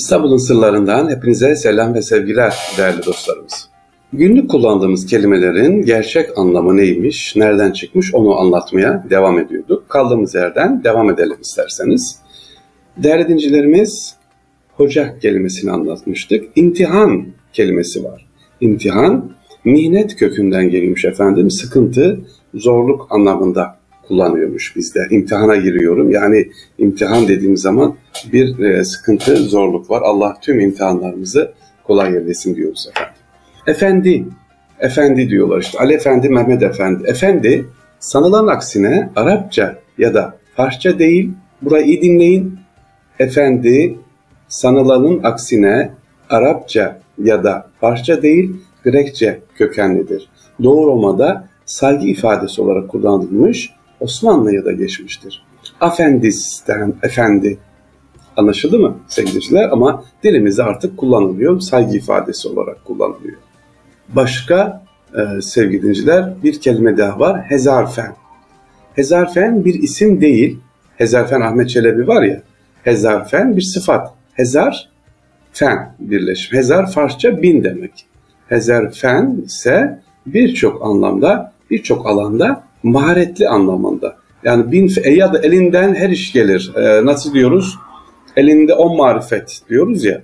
İstanbul'un sırlarından hepinize selam ve sevgiler değerli dostlarımız. Günlük kullandığımız kelimelerin gerçek anlamı neymiş, nereden çıkmış onu anlatmaya devam ediyorduk. Kaldığımız yerden devam edelim isterseniz. Değerli dincilerimiz, hoca kelimesini anlatmıştık. İmtihan kelimesi var. İmtihan, mihnet kökünden gelmiş efendim, sıkıntı, zorluk anlamında kullanıyormuş bizde. İmtihana giriyorum. Yani imtihan dediğim zaman bir e, sıkıntı, zorluk var. Allah tüm imtihanlarımızı kolay eylesin diyoruz efendim. Efendi, efendi diyorlar işte. Ali Efendi, Mehmet Efendi. Efendi sanılan aksine Arapça ya da Farsça değil. Burayı iyi dinleyin. Efendi sanılanın aksine Arapça ya da Farsça değil Grekçe kökenlidir. Doğu Roma'da saygı ifadesi olarak kullanılmış Osmanlı'ya da geçmiştir. Afendisten, efendi anlaşıldı mı sevgiliciler? Ama dilimizde artık kullanılıyor, saygı ifadesi olarak kullanılıyor. Başka e, sevgili dinciler bir kelime daha var, hezarfen. Hezarfen bir isim değil, Hezarfen Ahmet Çelebi var ya, hezarfen bir sıfat. Hezar, fen birleşim. Hezar Farsça bin demek. Hezarfen ise birçok anlamda, birçok alanda maharetli anlamında. Yani bin e, ya da elinden her iş gelir. E, nasıl diyoruz? Elinde on marifet diyoruz ya.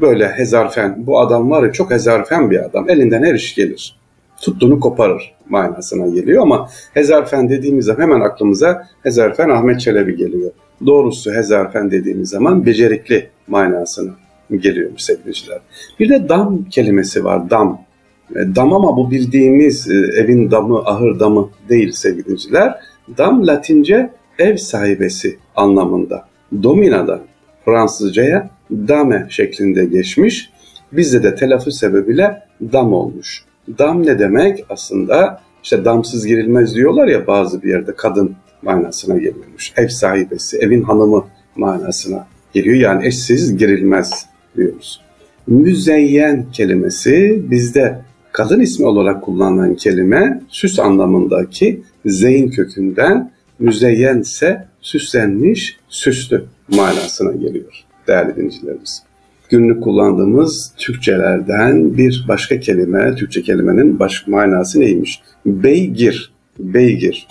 Böyle hezarfen. Bu adam var ya çok hezarfen bir adam. Elinden her iş gelir. Tuttuğunu koparır manasına geliyor ama hezarfen dediğimiz zaman hemen aklımıza hezarfen Ahmet Çelebi geliyor. Doğrusu hezarfen dediğimiz zaman becerikli manasına geliyor sevgiliciler. Bir de dam kelimesi var. Dam. E, dam ama bu bildiğimiz e, evin damı, ahır damı değil sevgiliciler. Dam Latince ev sahibesi anlamında. Domina'dan Fransızcaya dame şeklinde geçmiş. Bizde de telaffuz sebebiyle dam olmuş. Dam ne demek? Aslında işte damsız girilmez diyorlar ya bazı bir yerde kadın manasına geliyormuş. Ev sahibesi, evin hanımı manasına geliyor. Yani eşsiz girilmez diyoruz. Müzeyyen kelimesi bizde kadın ismi olarak kullanılan kelime süs anlamındaki zeyn kökünden müzeyyen ise süslenmiş, süslü manasına geliyor değerli dinleyicilerimiz. Günlük kullandığımız Türkçelerden bir başka kelime, Türkçe kelimenin baş manası neymiş? Beygir, beygir.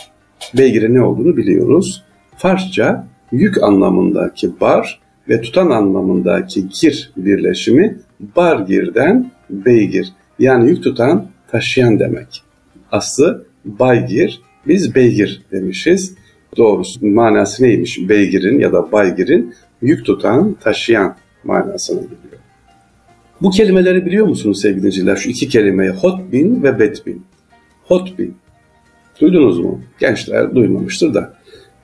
Beygirin ne olduğunu biliyoruz. Farsça yük anlamındaki bar ve tutan anlamındaki gir birleşimi bargirden beygir. Yani yük tutan, taşıyan demek. Aslı baygir, biz beygir demişiz. Doğrusu manası neymiş? Beygirin ya da baygirin yük tutan, taşıyan manasına geliyor. Bu kelimeleri biliyor musunuz sevgili dinleyiciler? Şu iki kelimeyi hotbin ve betbin. Hotbin. Duydunuz mu? Gençler duymamıştır da.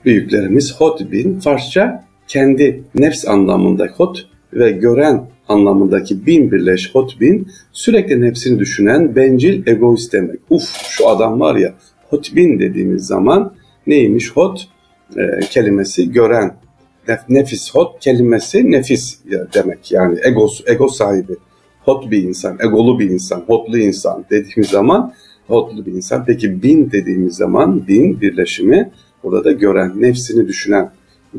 Büyüklerimiz hotbin Farsça kendi nefs anlamında hot ve gören anlamındaki bin birleş hot bin sürekli nefsini düşünen bencil egoist demek. Uf şu adam var ya hot bin dediğimiz zaman neymiş hot? E, kelimesi gören. Nefis hot kelimesi nefis demek. Yani ego, ego sahibi. Hot bir insan egolu bir insan hotlu insan dediğimiz zaman hotlu bir insan. Peki bin dediğimiz zaman bin birleşimi burada gören nefsini düşünen.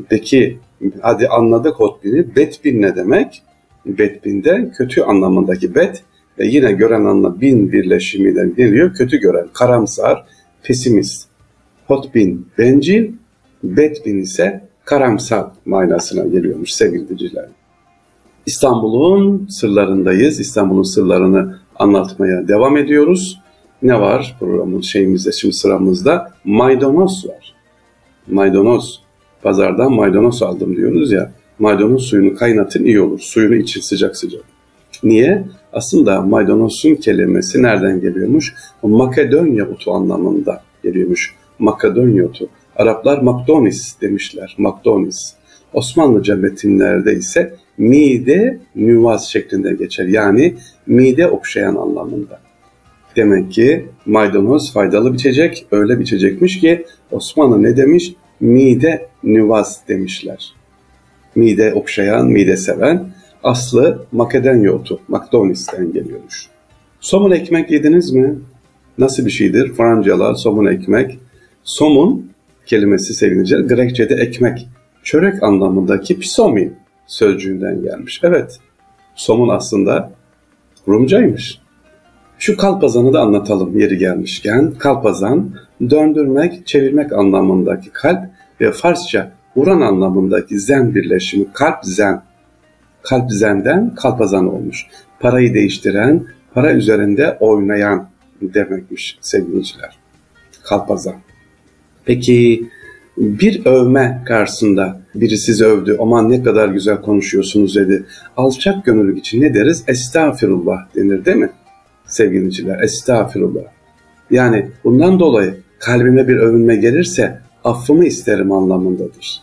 Peki hadi anladık hotbin'i betbin ne demek Betbin'de kötü anlamındaki bet ve yine gören anla bin birleşiminden geliyor. Kötü gören, karamsar, pesimist. Hotbin bencil, betbin ise karamsar manasına geliyormuş sevgili dinleyiciler. İstanbul'un sırlarındayız. İstanbul'un sırlarını anlatmaya devam ediyoruz. Ne var programın şeyimizde şimdi sıramızda? Maydanoz var. Maydanoz. Pazardan maydanoz aldım diyoruz ya maydanoz suyunu kaynatın iyi olur. Suyunu için sıcak sıcak. Niye? Aslında maydanozun kelimesi nereden geliyormuş? Makedonya otu anlamında geliyormuş. Makedonya otu. Araplar Makdonis demişler. Makdonis. Osmanlıca metinlerde ise mide nüvaz şeklinde geçer. Yani mide okşayan anlamında. Demek ki maydanoz faydalı biçecek, öyle biçecekmiş ki Osmanlı ne demiş? Mide nüvaz demişler mide okşayan, mide seven. Aslı Makedonya otu, Makdonis'ten geliyormuş. Somun ekmek yediniz mi? Nasıl bir şeydir? Francalar, somun ekmek. Somun kelimesi sevgili Grekçe'de ekmek. Çörek anlamındaki pisomi. sözcüğünden gelmiş. Evet, somun aslında Rumcaymış. Şu kalpazanı da anlatalım yeri gelmişken. Kalpazan döndürmek, çevirmek anlamındaki kalp ve Farsça vuran anlamındaki zen birleşimi kalp zen. Kalp zenden kalpazan olmuş. Parayı değiştiren, para üzerinde oynayan demekmiş sevgiliciler. Kalpazan. Peki bir övme karşısında biri sizi övdü. Aman ne kadar güzel konuşuyorsunuz dedi. Alçak gönüllülük için ne deriz? Estağfirullah denir değil mi? Sevgiliciler estağfirullah. Yani bundan dolayı kalbime bir övünme gelirse affımı isterim anlamındadır.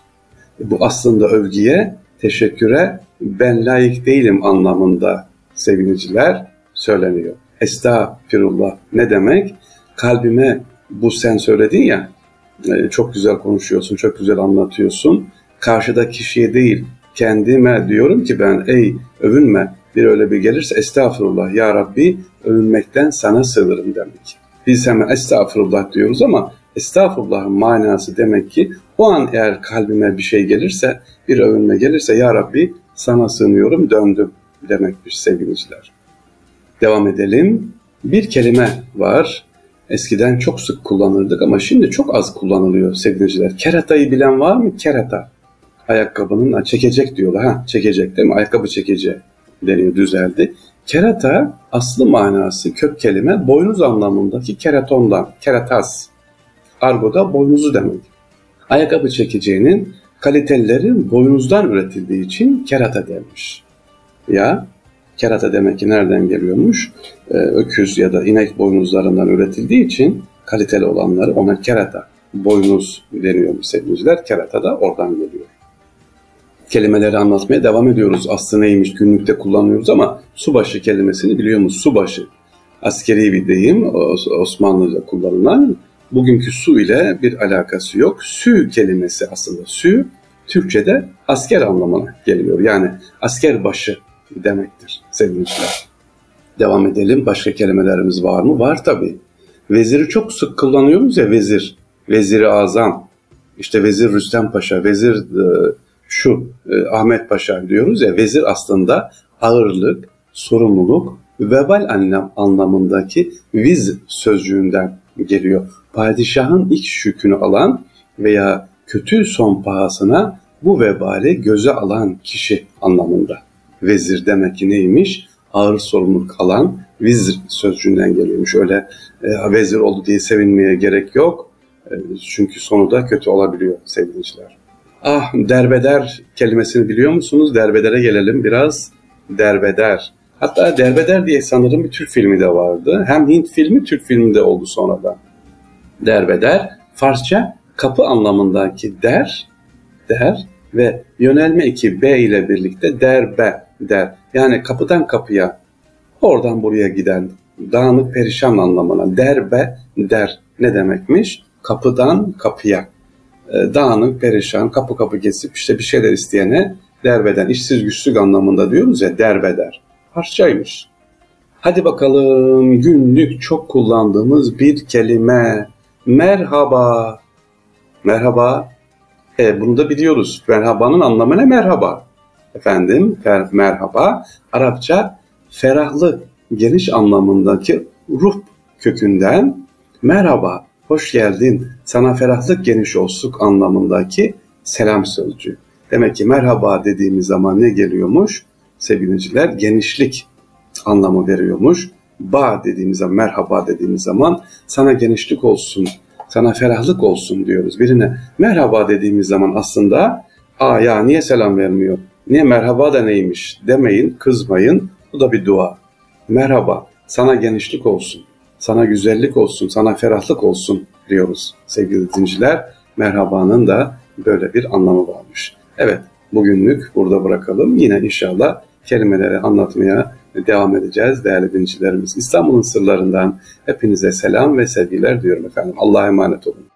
Bu aslında övgüye, teşekküre ben layık değilim anlamında sevgiliciler söyleniyor. Estağfirullah ne demek? Kalbime bu sen söyledin ya e, çok güzel konuşuyorsun, çok güzel anlatıyorsun. Karşıda kişiye değil kendime diyorum ki ben ey övünme bir öyle bir gelirse estağfurullah ya Rabbi övünmekten sana sığınırım demek. Biz hemen estağfurullah diyoruz ama estağfurullahın manası demek ki o an eğer kalbime bir şey gelirse bir övünme gelirse ya Rabbi sana sığınıyorum döndüm demekmiş sevgiliciler. Devam edelim. Bir kelime var Eskiden çok sık kullanırdık ama şimdi çok az kullanılıyor sevgiliciler. Keratayı bilen var mı? Kerata. Ayakkabının çekecek diyorlar. Ha, çekecek değil mi? Ayakkabı çekeceği deniyor düzeldi. Kerata aslı manası kök kelime boynuz anlamındaki keratondan, keratas. Argoda boynuzu demek. Ayakkabı çekeceğinin kalitelileri boynuzdan üretildiği için kerata denmiş. Ya Kerata demek ki nereden geliyormuş? Ee, öküz ya da inek boynuzlarından üretildiği için kaliteli olanları ona kerata, boynuz deniyormuş sevgiliciler. Kerata da oradan geliyor. Kelimeleri anlatmaya devam ediyoruz. Aslı neymiş günlükte kullanıyoruz ama subaşı kelimesini biliyor musunuz? Subaşı. Askeri bir deyim Osmanlıca kullanılan. Bugünkü su ile bir alakası yok. Sü kelimesi aslında sü Türkçe'de asker anlamına geliyor. Yani asker başı demektir sevgiliciler. Devam edelim. Başka kelimelerimiz var mı? Var tabii. Veziri çok sık kullanıyoruz ya vezir. Veziri Azam. İşte Vezir Rüstem Paşa, Vezir e, şu e, Ahmet Paşa diyoruz ya. Vezir aslında ağırlık, sorumluluk, vebal anlam, anlamındaki viz sözcüğünden geliyor. Padişahın ilk şükünü alan veya kötü son pahasına bu vebali göze alan kişi anlamında vezir demek ki neymiş? Ağır sorumluluk alan vizir sözcüğünden geliyormuş. Öyle e, vezir oldu diye sevinmeye gerek yok. E, çünkü sonu da kötü olabiliyor sevgiliciler. Ah derbeder kelimesini biliyor musunuz? Derbedere gelelim biraz. Derbeder. Hatta Derbeder diye sanırım bir Türk filmi de vardı. Hem Hint filmi Türk filmi de oldu sonradan. Derbeder Farsça kapı anlamındaki der, der ve yönelme eki B ile birlikte derbe der. Yani kapıdan kapıya, oradan buraya giden, dağınık perişan anlamına derbe der ne demekmiş? Kapıdan kapıya. E, dağınık, perişan, kapı kapı geçip işte bir şeyler isteyene derbeden, işsiz güçlük anlamında diyoruz ya derbeder. Parçaymış. Hadi bakalım günlük çok kullandığımız bir kelime. Merhaba. Merhaba. E, bunu da biliyoruz. Merhabanın anlamı ne? Merhaba efendim merhaba Arapça ferahlı geniş anlamındaki ruh kökünden merhaba hoş geldin sana ferahlık geniş olsun anlamındaki selam sözcüğü. Demek ki merhaba dediğimiz zaman ne geliyormuş? Sevgiliciler genişlik anlamı veriyormuş. Ba dediğimiz zaman, merhaba dediğimiz zaman sana genişlik olsun, sana ferahlık olsun diyoruz. Birine merhaba dediğimiz zaman aslında aa ya niye selam vermiyor? Niye merhaba da neymiş demeyin, kızmayın. Bu da bir dua. Merhaba, sana genişlik olsun, sana güzellik olsun, sana ferahlık olsun diyoruz sevgili dinciler. Merhabanın da böyle bir anlamı varmış. Evet, bugünlük burada bırakalım. Yine inşallah kelimeleri anlatmaya devam edeceğiz değerli dincilerimiz. İstanbul'un sırlarından hepinize selam ve sevgiler diyorum efendim. Allah'a emanet olun.